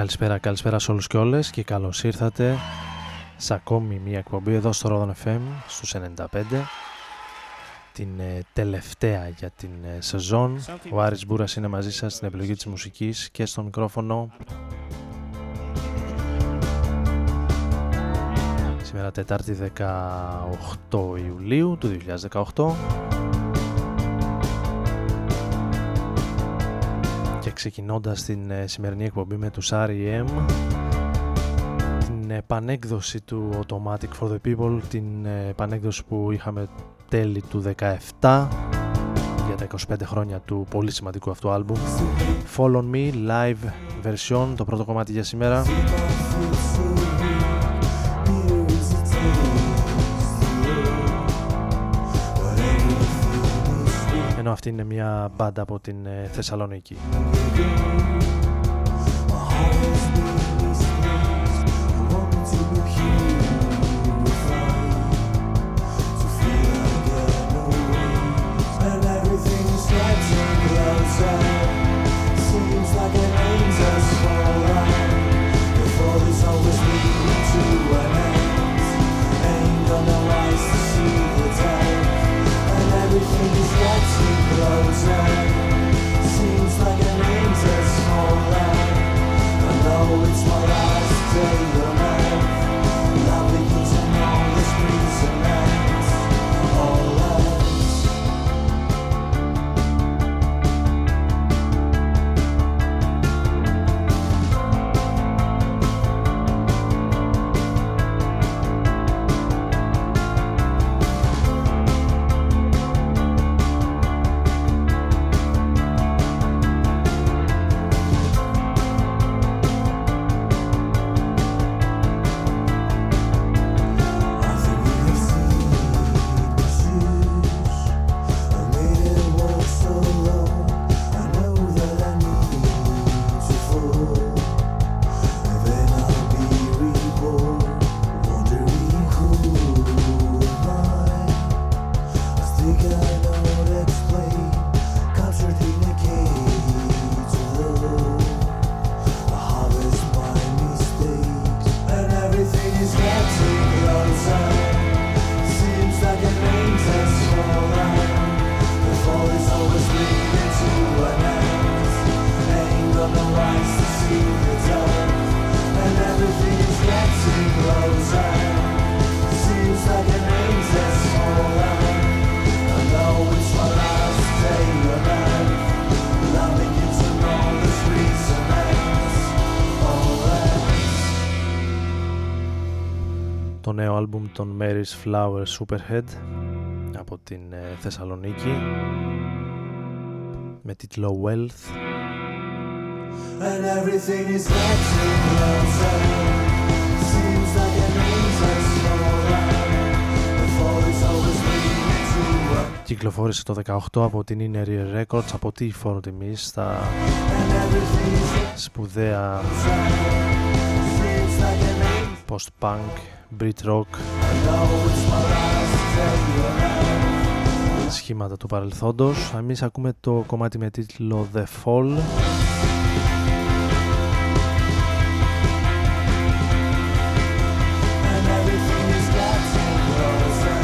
Καλησπέρα, καλησπέρα σε όλους και όλες και καλώς ήρθατε σε ακόμη μια εκπομπή εδώ στο Rodon FM στους 95 την ε, τελευταία για την ε, σεζόν. Ο Άρης Μπούρας είναι μαζί σας στην επιλογή της μουσικής και στο μικρόφωνο. Σήμερα Τετάρτη 18 Ιουλίου του 2018 ξεκινώντας την ε, σημερινή εκπομπή με τους R.E.M την επανέκδοση του Automatic for the People την ε, επανέκδοση που είχαμε τέλη του 17 για τα 25 χρόνια του πολύ σημαντικού αυτού άλμπουμ. Fall On Me live version το πρώτο κομμάτι για σήμερα Αυτή είναι μια μπάντα από την ε, Θεσσαλονίκη. Seems like it aims us alright. I know it's άλμπουμ των Mary's Flower Superhead από την ε, Θεσσαλονίκη με τίτλο Wealth and everything is getting closer. Seems like it means us smaller. Before it's always leading to a κυκλοφόρησε το 18 από την Inner Ear Records από τη φόρο τιμή στα and everything is σπουδαία seems like it means post-punk, Brit rock I know it's my last day alive. σχήματα του παρελθόντος. Εμείς ακούμε το κομμάτι με τίτλο The Fall and everything is getting closer.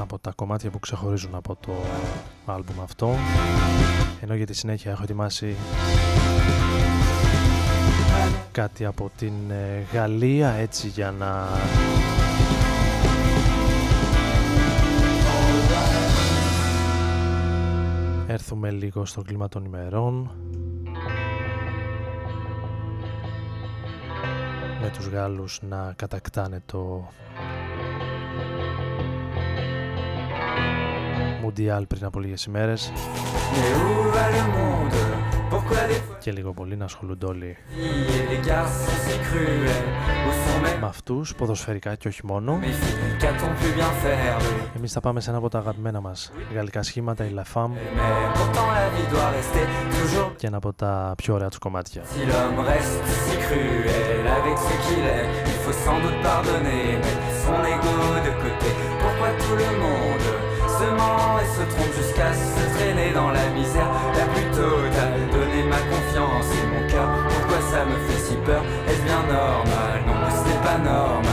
από τα κομμάτια που ξεχωρίζουν από το άλμπουμ αυτό ενώ για τη συνέχεια έχω ετοιμάσει κάτι από την ε, Γαλλία έτσι για να έρθουμε λίγο στο κλίμα των ημερών. Με τους Γάλλους να κατακτάνε το Μουντιάλ πριν από λίγες ημέρες και λίγο πολύ να ασχολούνται όλοι. Με αυτούς ποδοσφαιρικά και όχι μόνο. Εμείς θα πάμε σε ένα από τα αγαπημένα μας γαλλικά σχήματα η La Femme. Και ένα από τα πιο ωραία τους κομμάτια. Et mon cœur, pourquoi ça me fait si peur? Est-ce bien normal? Non, ce n'est pas normal.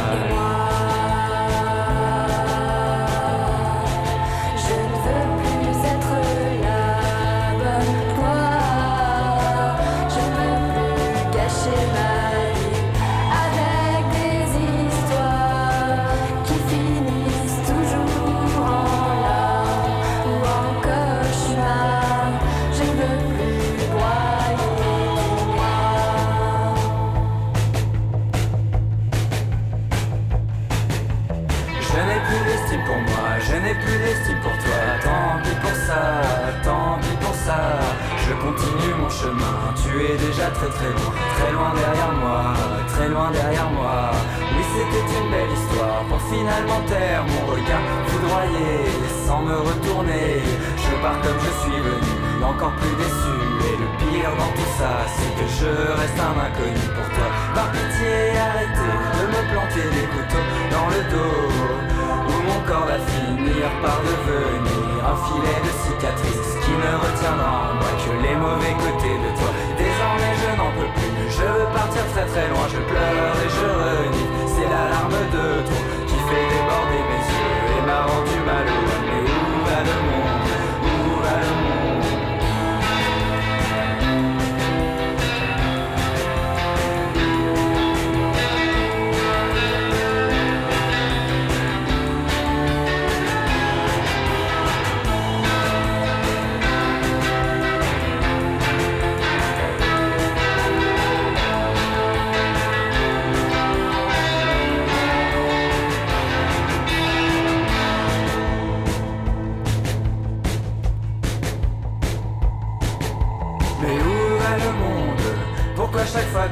Tu es déjà très très loin, très loin derrière moi, très loin derrière moi. Oui, c'était une belle histoire pour finalement taire mon regard foudroyé, sans me retourner. Je pars comme je suis venu, encore plus déçu. Et le pire dans tout ça, c'est que je reste un inconnu pour toi. Par pitié, arrêtez de me planter des couteaux dans le dos. Où mon corps va finir par très loin, je pleure et je renie.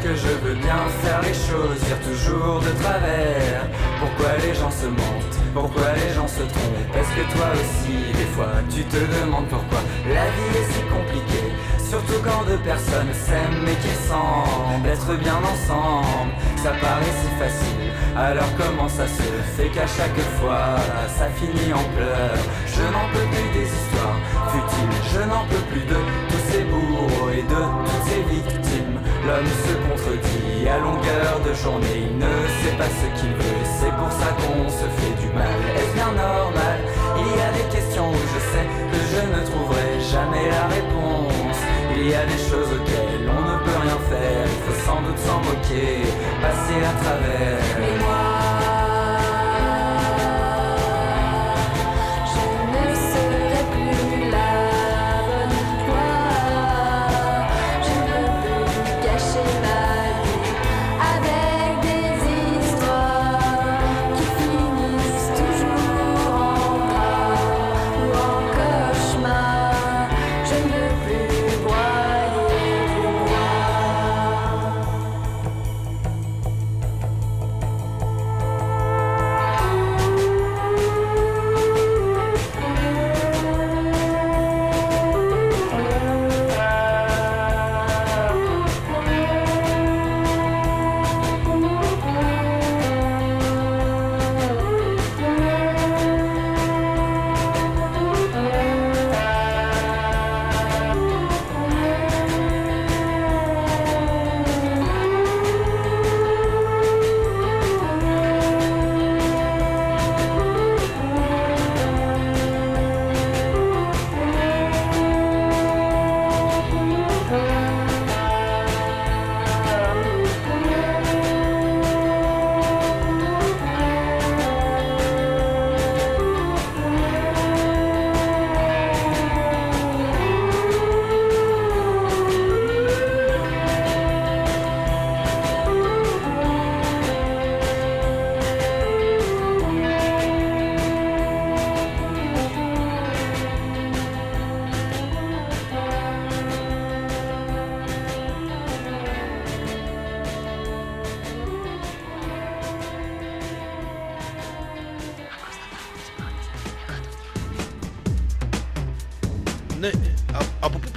Que je veux bien faire les choses, vire toujours de travers. Pourquoi les gens se mentent? Pourquoi les gens se trompent? Est-ce que toi aussi, des fois, tu te demandes pourquoi la vie est si compliquée? Surtout quand deux personnes s'aiment mais qu'ils semblent être bien ensemble. Ça paraît si facile, alors comment ça se fait qu'à chaque fois ça finit en pleurs? Je n'en peux plus des histoires futiles, je n'en peux plus de tous ces bourreaux et de toutes ces victimes L'homme se contredit à longueur de journée, il ne sait pas ce qu'il veut, c'est pour ça qu'on se fait du mal. Est-ce bien normal? Il y a des questions où je sais que je ne trouverai jamais la réponse. Il y a des choses auxquelles on ne peut rien faire, il faut sans doute s'en moquer, passer à travers. Moi,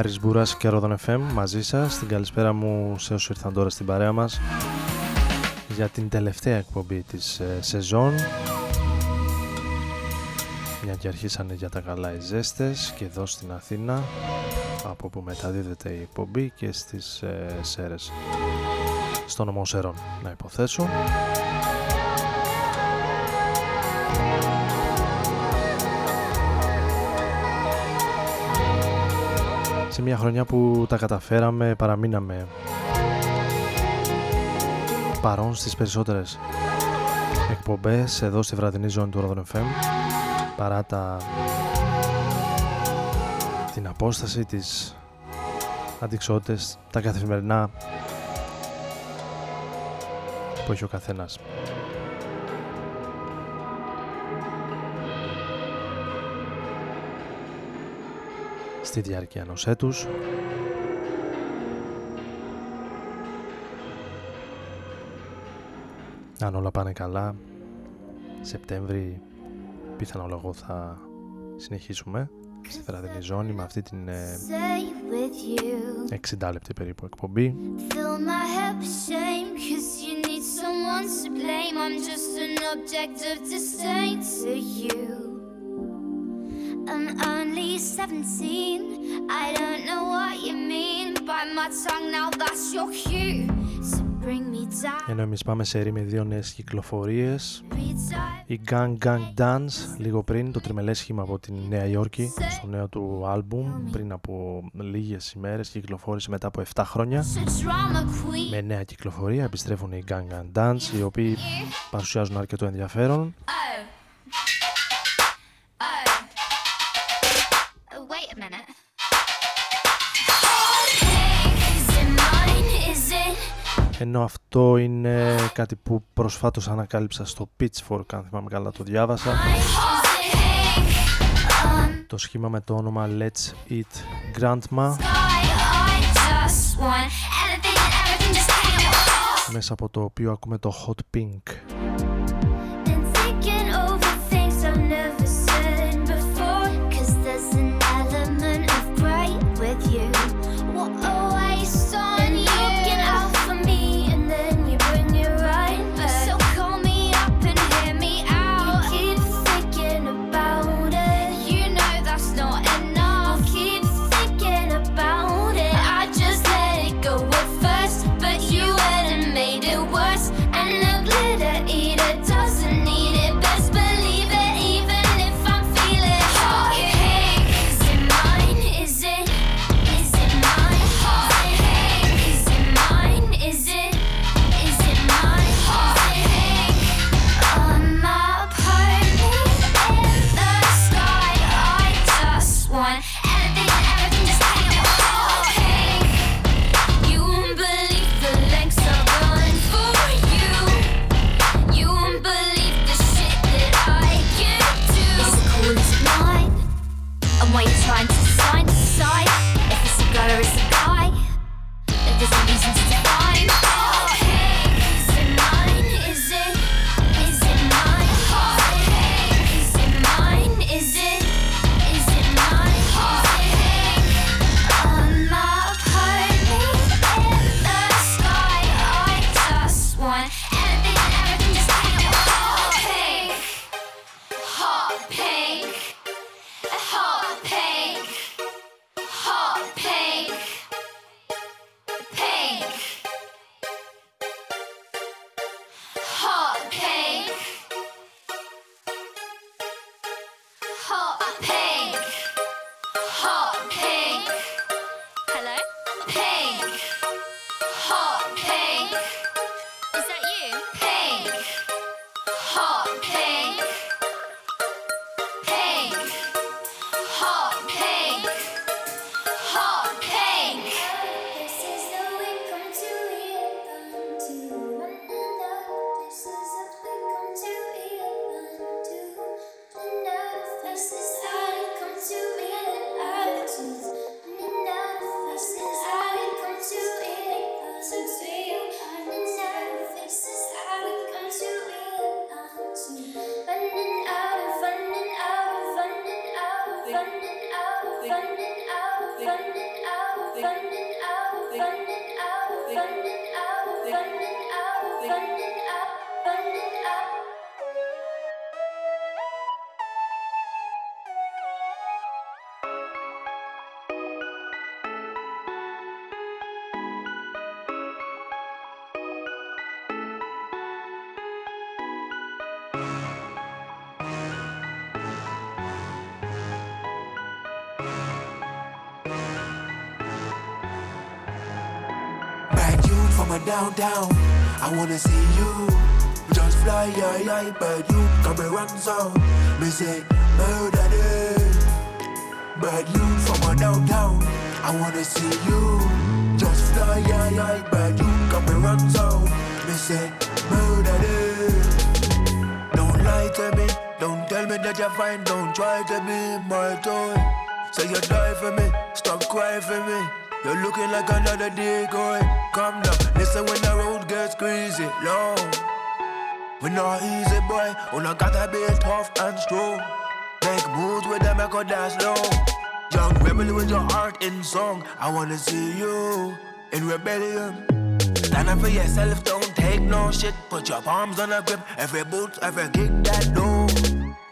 Άρης Μπούρας και Ρόδον FM μαζί σας. Την καλησπέρα μου σε όσους ήρθαν τώρα στην παρέα μας για την τελευταία εκπομπή της ε, σεζόν. Μια και αρχίσανε για τα καλά οι ζέστες και εδώ στην Αθήνα από που μεταδίδεται η εκπομπή και στις ε, Σέρες στο νομό Σέρων να υποθέσω. Σε μια χρονιά που τα καταφέραμε παραμείναμε παρόν στις περισσότερες εκπομπές εδώ στη βραδινή ζώνη του Rodon FM παρά τα την απόσταση τις αντικσότητες τα καθημερινά που έχει ο καθένας στη διάρκεια ενός έτους Αν όλα πάνε καλά, Σεπτέμβρη πιθανόλογο θα συνεχίσουμε στη βραδινή ζώνη με αυτή την ε, Stay with you. 60 λεπτή περίπου εκπομπή. Fill my head with shame, cause you need someone to blame. I'm just an object of disdain to you. I'm only 17. I don't know what you mean. Bite my tongue now, that's your cue. So bring me down. Ενώ εμείς πάμε σε ρήμη δύο νέες κυκλοφορίες. Retire. Η Gang Gang Dance λίγο πριν, το τριμελές σχήμα από τη Νέα Υόρκη, στο νέο του άλμπουμ, πριν από λίγες ημέρες κυκλοφόρησε μετά από 7 χρόνια. So drama queen. Με νέα κυκλοφορία επιστρέφουν οι Gang Gang Dance, οι οποίοι παρουσιάζουν αρκετό ενδιαφέρον. Oh. Oh. Ενώ αυτό είναι κάτι που προσφάτως ανακάλυψα στο Pitchfork, αν θυμάμαι καλά το διάβασα. Is it Um, Το σχήμα με το όνομα Let's Eat Grandma, I, I just want anything and everything just came. μέσα από το οποίο ακούμε το Hot Pink. reasons to fight. Youth from a downtown. I wanna see you. Just fly, yeah, yeah, but you come run zone. Me say, murder them. Bad youth from a down, downtown. I wanna see you. Just fly, yeah, yeah, but you come run zone. Me say, murder them. Don't lie to me. Don't tell me that you're fine. Don't try to be my toy. Say you die for me. Stop crying for me. You're looking like another decoy. Come down. Listen when the road gets crazy. Long. We not easy, boy. Una gotta be tough and strong. Make moves with them, make a dance slow. Young rebel with your heart in song. I wanna see you in rebellion. Stand up for yourself, don't take no shit. Put your palms on the grip. Every boot, every kick that door.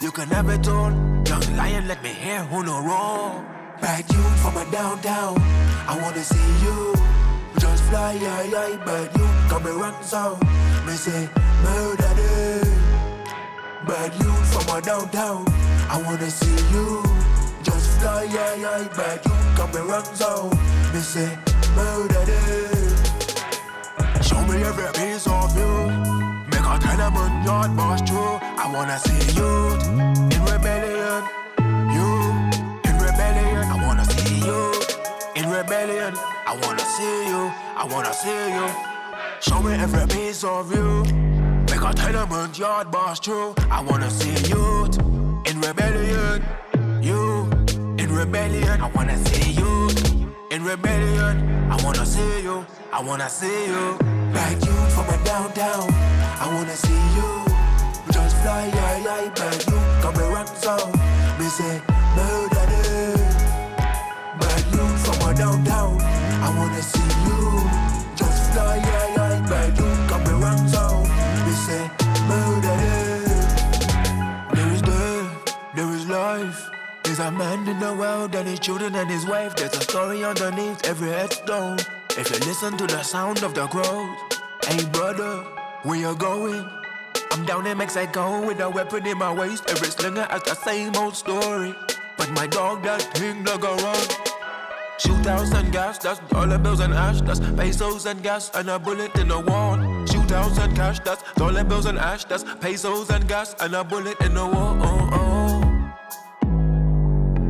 You can have it all. Young lion, let me hear who no wrong. Bad youth from a downtown. I wanna see you. Fly, bad you come run so. Me say, murder them. Bad youth from a downtown. I wanna see you. Just fly, yeah, yeah, bad you come run so. Me say, murder them. Show me every piece of you. Make a tenement yard boss true. I wanna see you in rebellion. Rebellion. I wanna see you. I wanna see you. Show me every piece of you. Make a tenement yard boss true. I wanna see you in rebellion. You in rebellion. I wanna see you in rebellion. I wanna see you. I wanna see you. Like you from a downtown. I wanna see you. Just fly, yeah, yeah, bad you. Come and so. Me say, murder from a downtown. I wanna see you. Just fly, yeah, yeah, you. Come and run so. Me say, murder. There is death, there is life. There's a man in the world and his children and his wife. There's a story underneath every headstone. If you listen to the sound of the crows, hey brother, where you going? I'm down in Mexico with a weapon in my waist. Every slinger has the same old story. But my dog, that thing, go run. Shootouts and gas, that's dollar bills and ash, that's pesos and gas, and a bullet in the wall. Shootouts and cash, that's dollar bills and ash, that's pesos and gas, and a bullet in the wall. Oh, oh.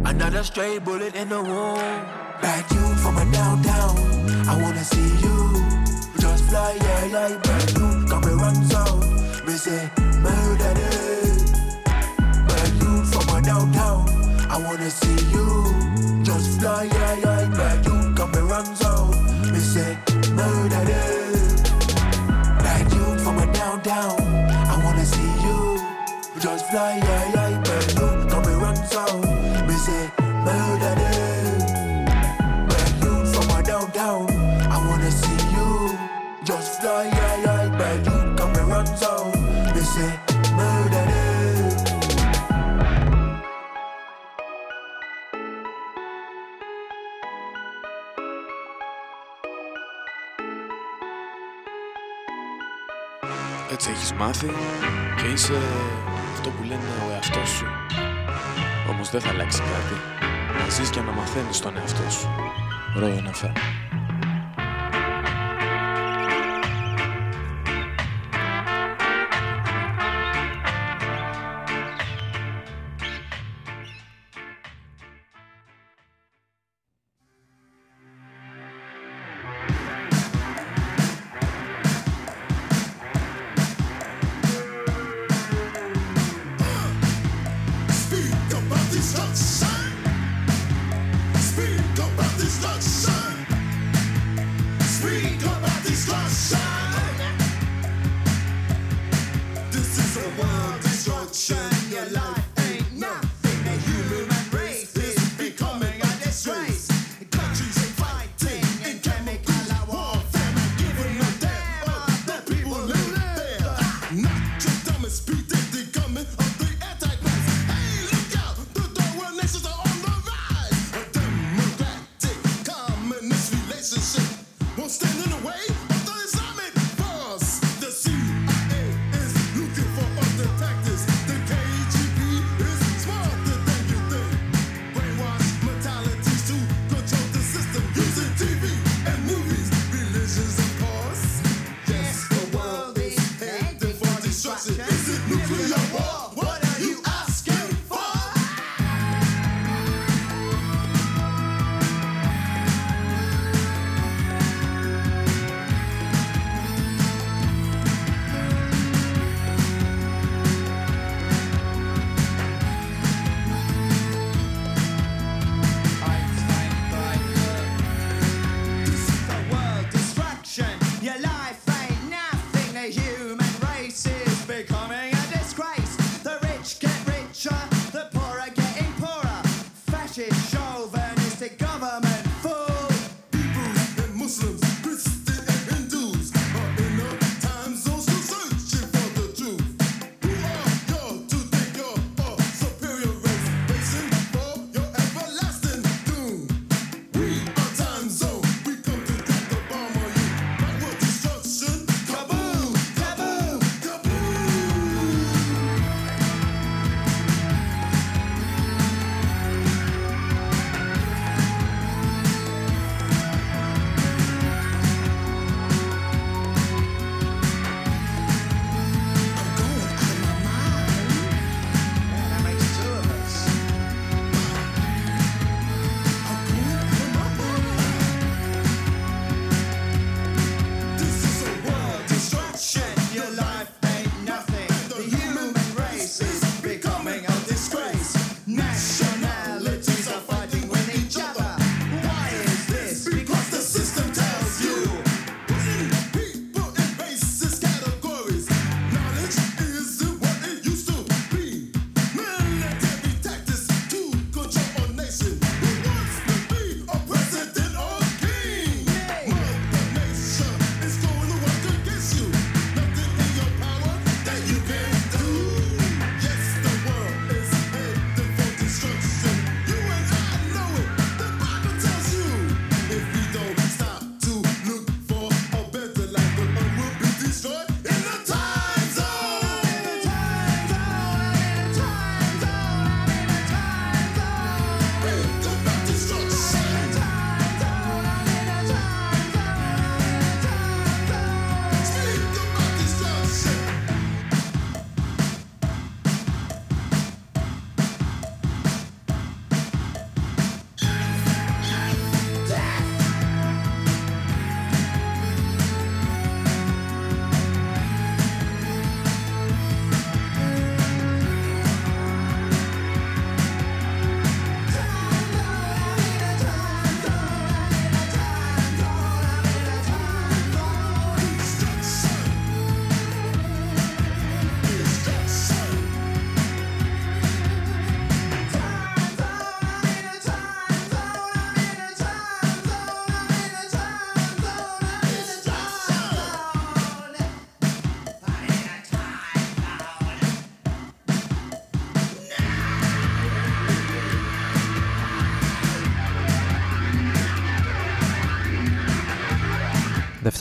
Another stray bullet in the wall. Bad you from a downtown. I wanna see you. Just fly, yeah, yeah, bad you. Come and run so. Me say, murder them. Bad you from a downtown. I wanna see you. cause Nói ai ai mà du còn mày run dâu Mình sẽ mơ đã đưa Đại dương downtown I wanna see you Just fly ai ai mà du còn mày run dâu Mình sẽ mơ đã đưa Đại I wanna see you Just fly Έτσι έχεις μάθει και είσαι αυτό που λένε ο εαυτός σου. Όμως δεν θα αλλάξει κάτι. Να ζεις και να μαθαίνεις τον εαυτό σου. Ρόδο FM. Speak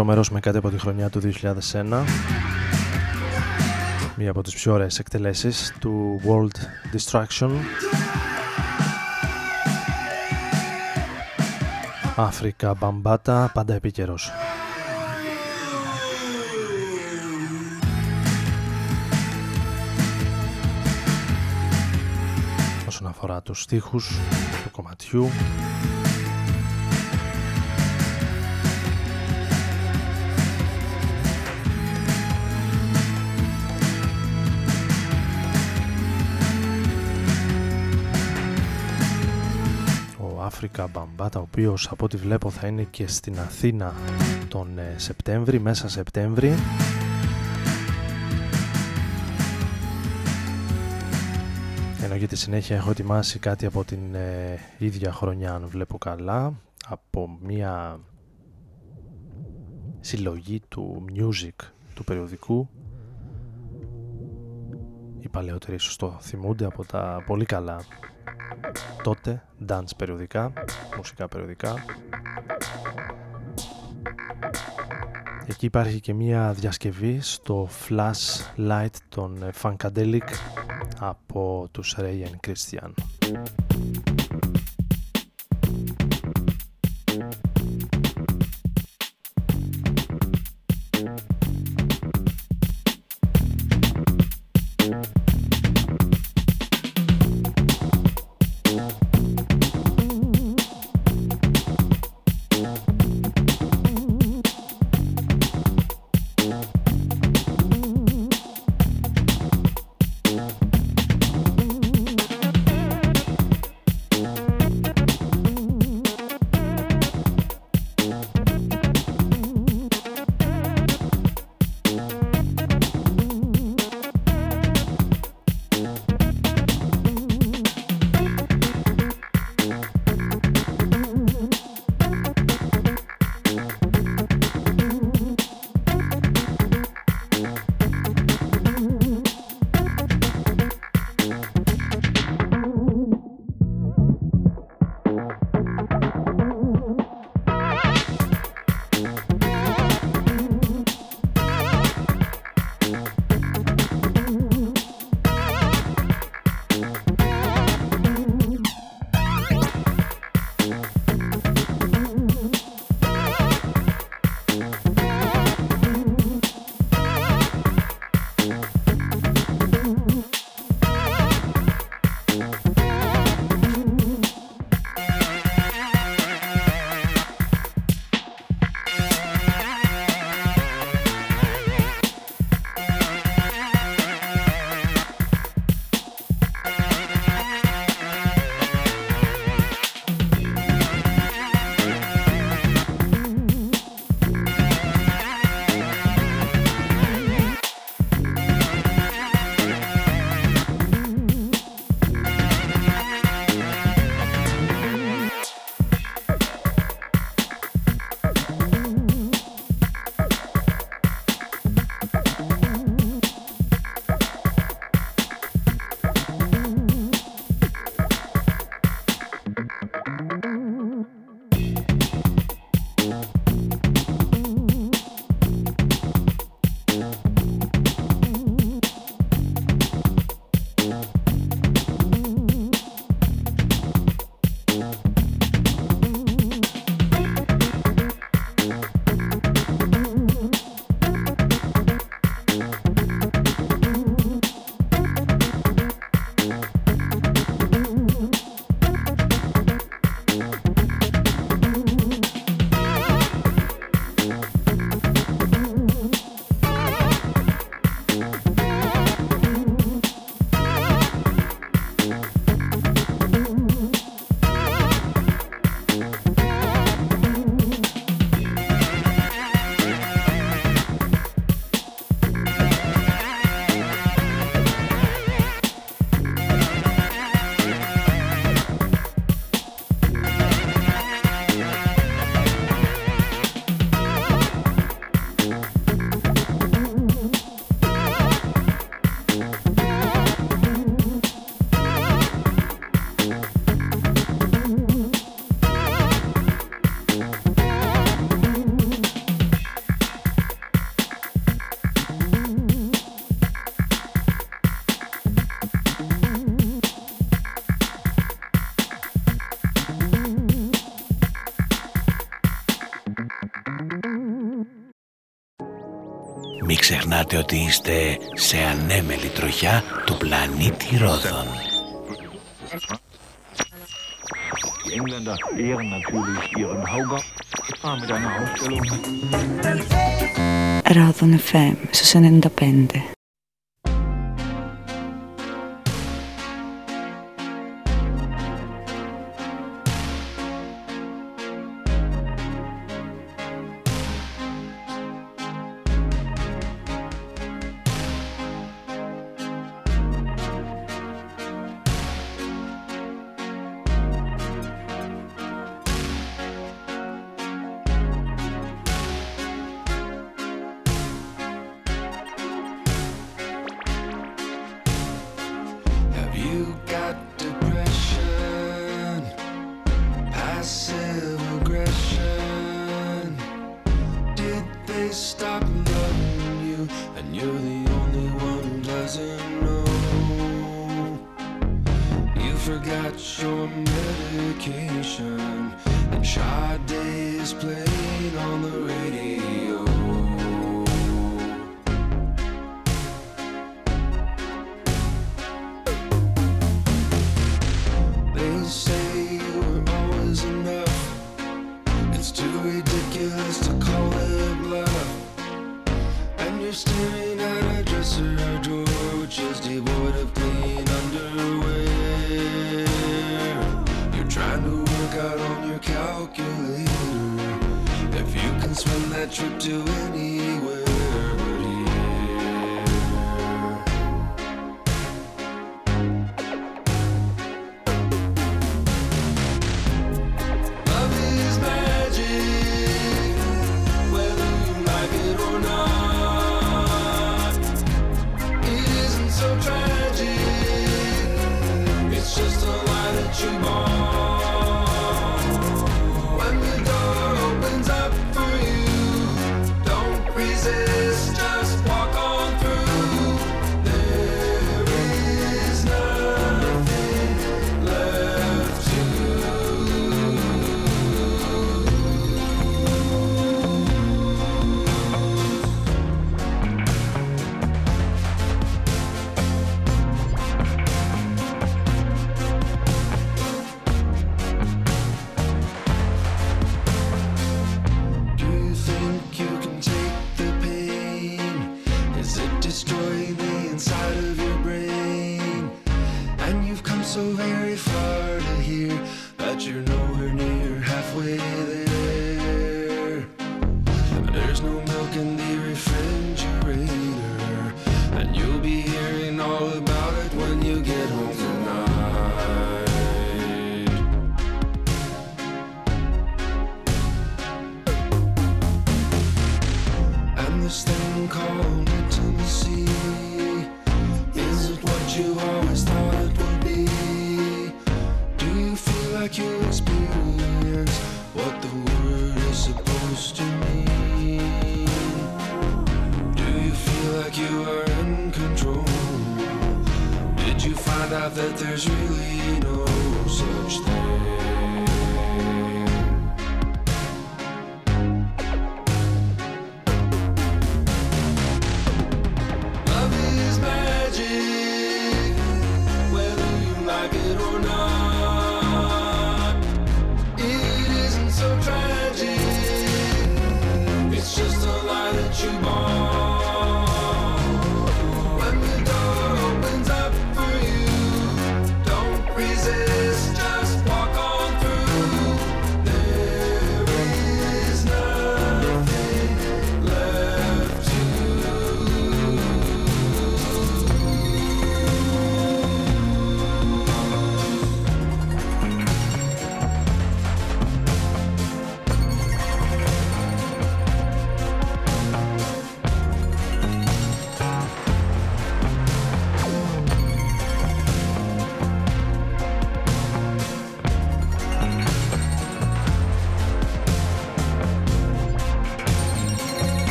Δεύτερο μέρος με κάτι από τη χρονιά του 2001 Μία από τις πιο ωραίες εκτελέσεις του World Destruction Αφρικα Μπαμπάτα, πάντα επίκαιρος. Όσον αφορά τους στίχους του κομματιού Αφρικα Μπαμπάτα ο οποίος από ό,τι βλέπω θα είναι και στην Αθήνα τον ε, Σεπτέμβρη, μέσα Σεπτέμβρη. Ενώ για τη συνέχεια έχω ετοιμάσει κάτι από την ε, ίδια χρονιά αν βλέπω καλά από μια συλλογή του music του περιοδικού. Οι παλαιότεροι ίσως το θυμούνται από τα πολύ καλά τότε dance περιοδικά, μουσικά περιοδικά. Εκεί υπάρχει και μία διασκευή στο Flash Light των Funkadelic από τους Ray and Christian. νιώθετε ότι είστε σε ανέμελη τροχιά του πλανήτη Ρόδων. Ρόδων FM, στους 95. You got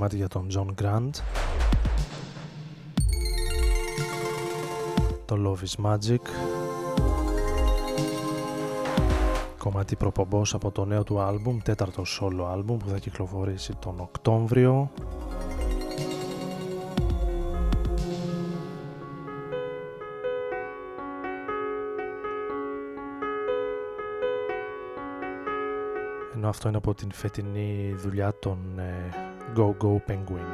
κομμάτι για τον John Grant. Το Love is Magic. Κομμάτι προπομπός από το νέο του άλμπουμ, τέταρτο solo άλμπουμ που θα κυκλοφορήσει τον Οκτώβριο. Ενώ αυτό είναι από την φετινή δουλειά των ε, Go Go Penguin.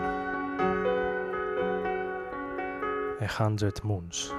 A Hundred Moons.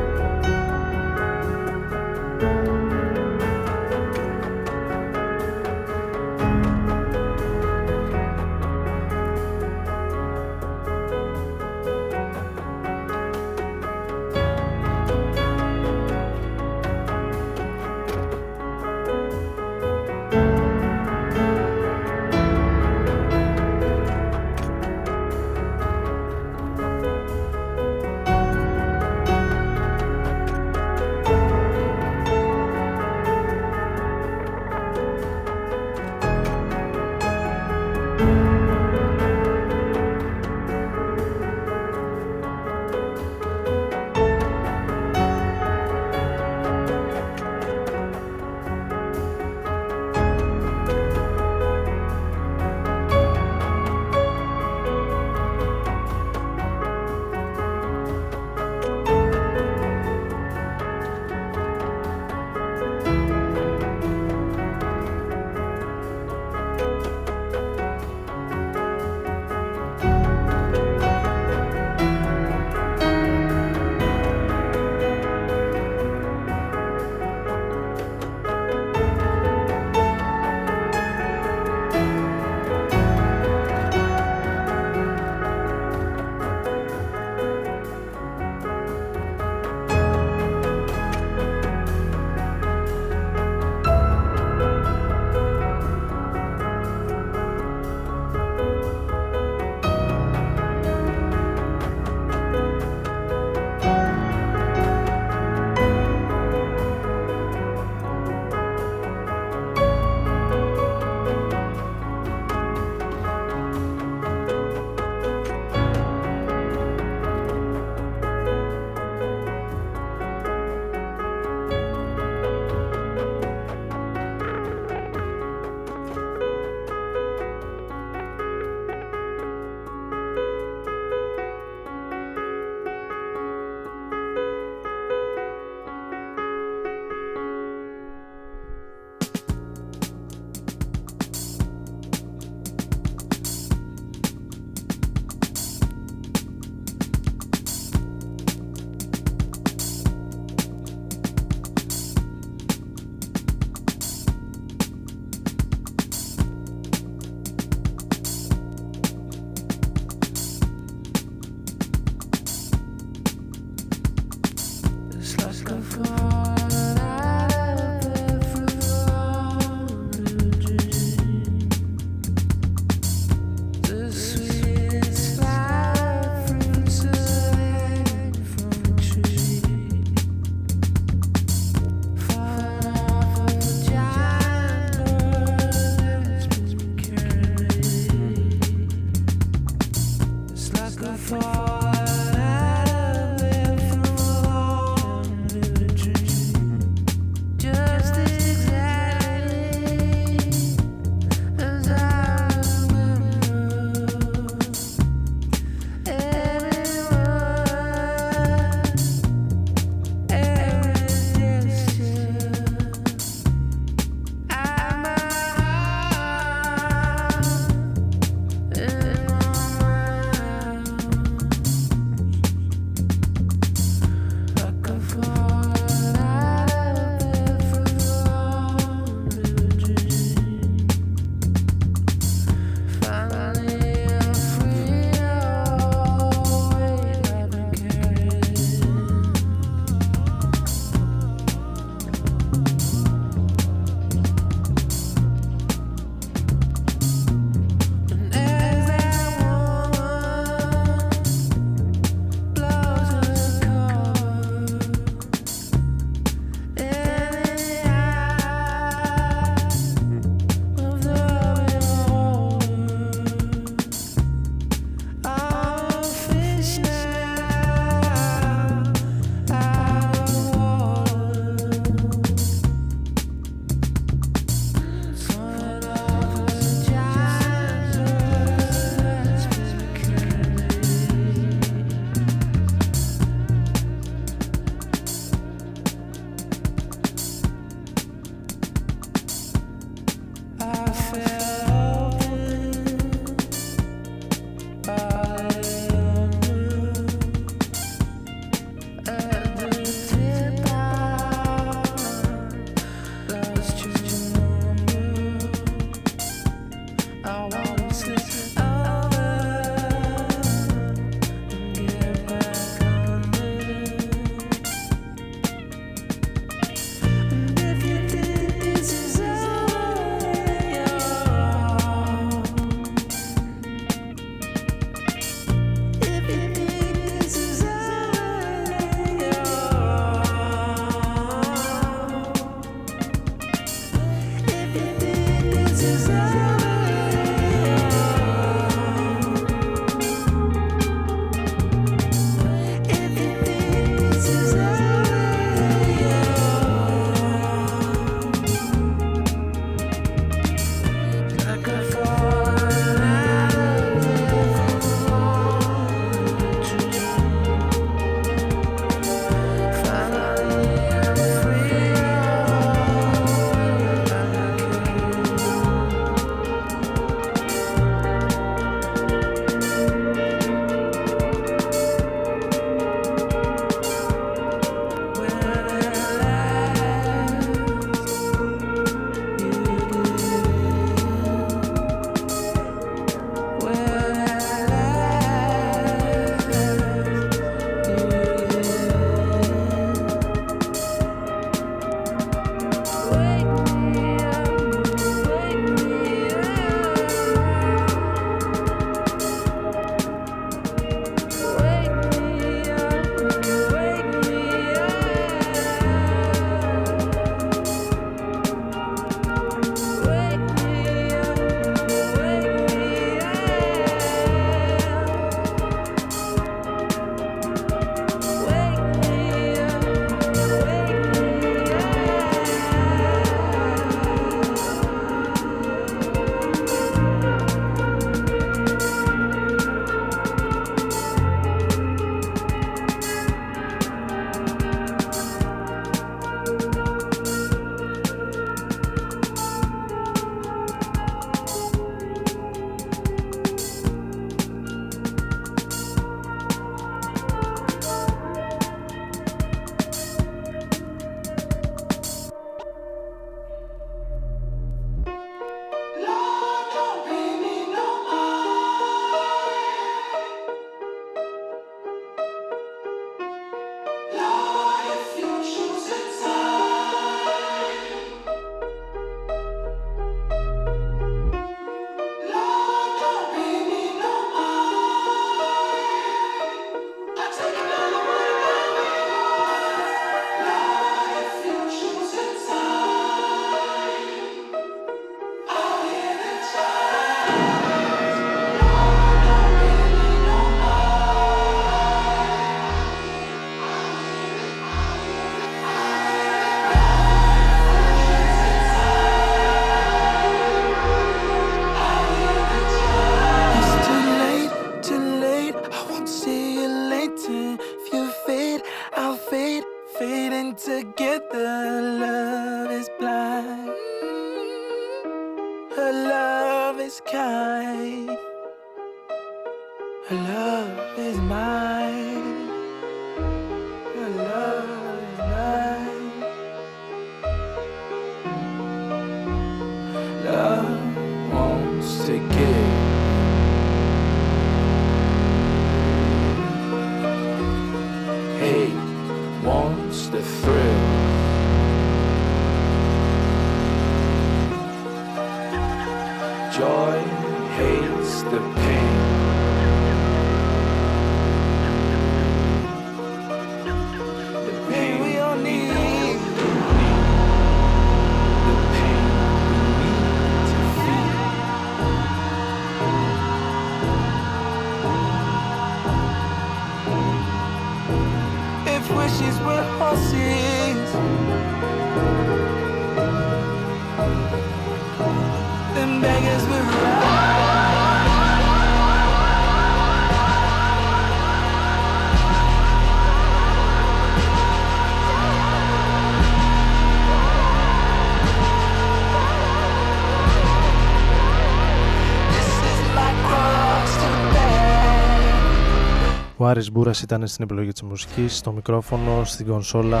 Ο Άρης Μπούρας ήταν στην επιλογή της μουσικής, στο μικρόφωνο, στην κονσόλα.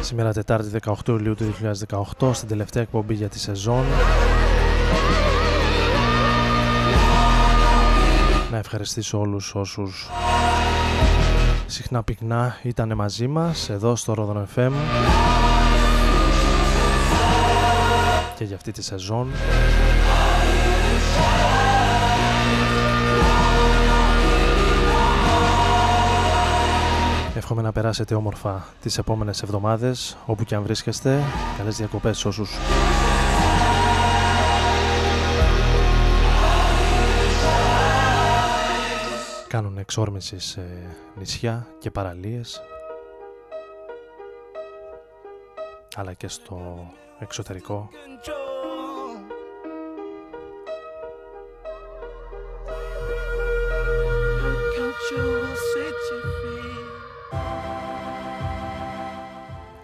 Σήμερα Τετάρτη 18 Ιουλίου του 2018, στην τελευταία εκπομπή για τη σεζόν. Να ευχαριστήσω όλους όσους συχνά πυκνά ήταν μαζί μας εδώ στο Ρόδον FM και για αυτή τη σεζόν. Εύχομαι να περάσετε όμορφα τις επόμενες εβδομάδες όπου και αν βρίσκεστε. Καλές διακοπές σε όσους κάνουν εξόρμηση σε νησιά και παραλίες αλλά και στο εξωτερικό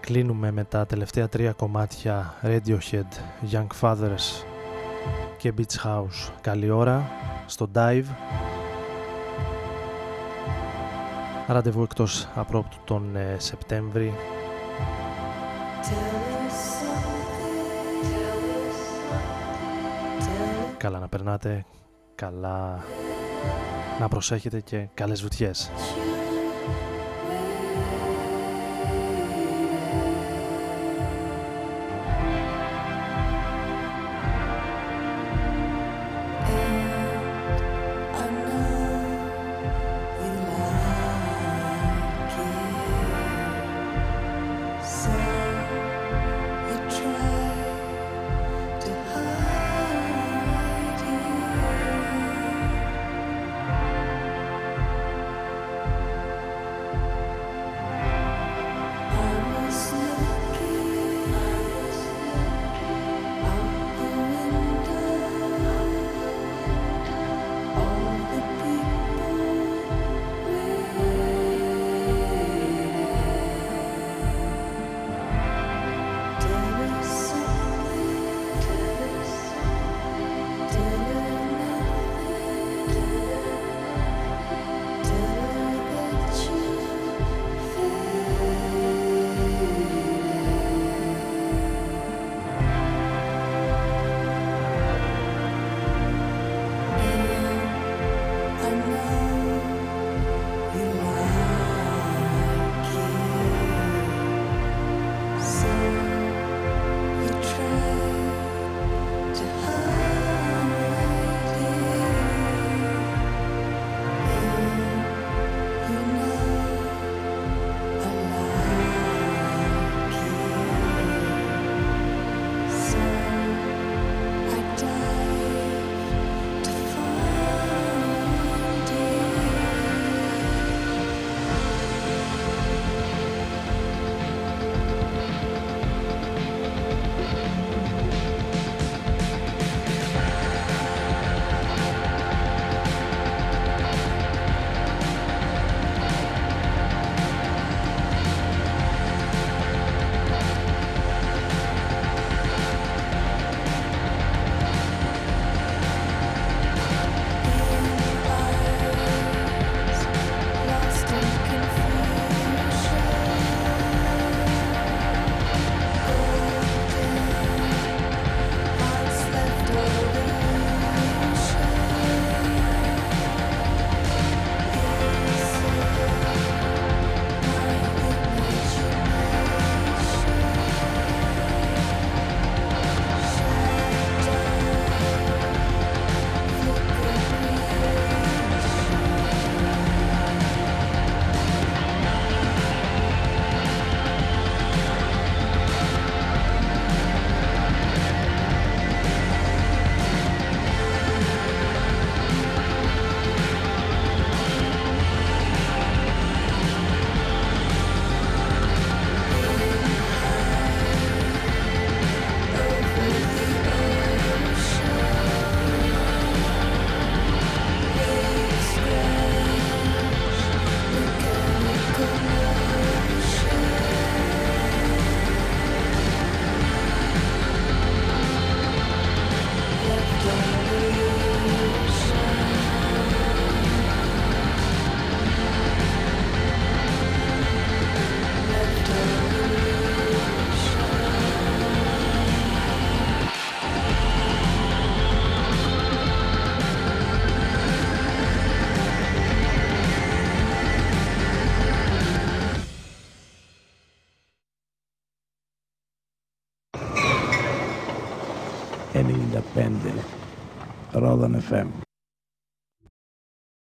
Κλείνουμε με τα τελευταία τρία κομμάτια Radiohead, Young Fathers και Beach House. Καλή ώρα στο Dive. Ραντεβού εκτός απρόπτου τον ε, Σεπτέμβρη. Καλά να περνάτε, καλά να προσέχετε και καλές βουτιές.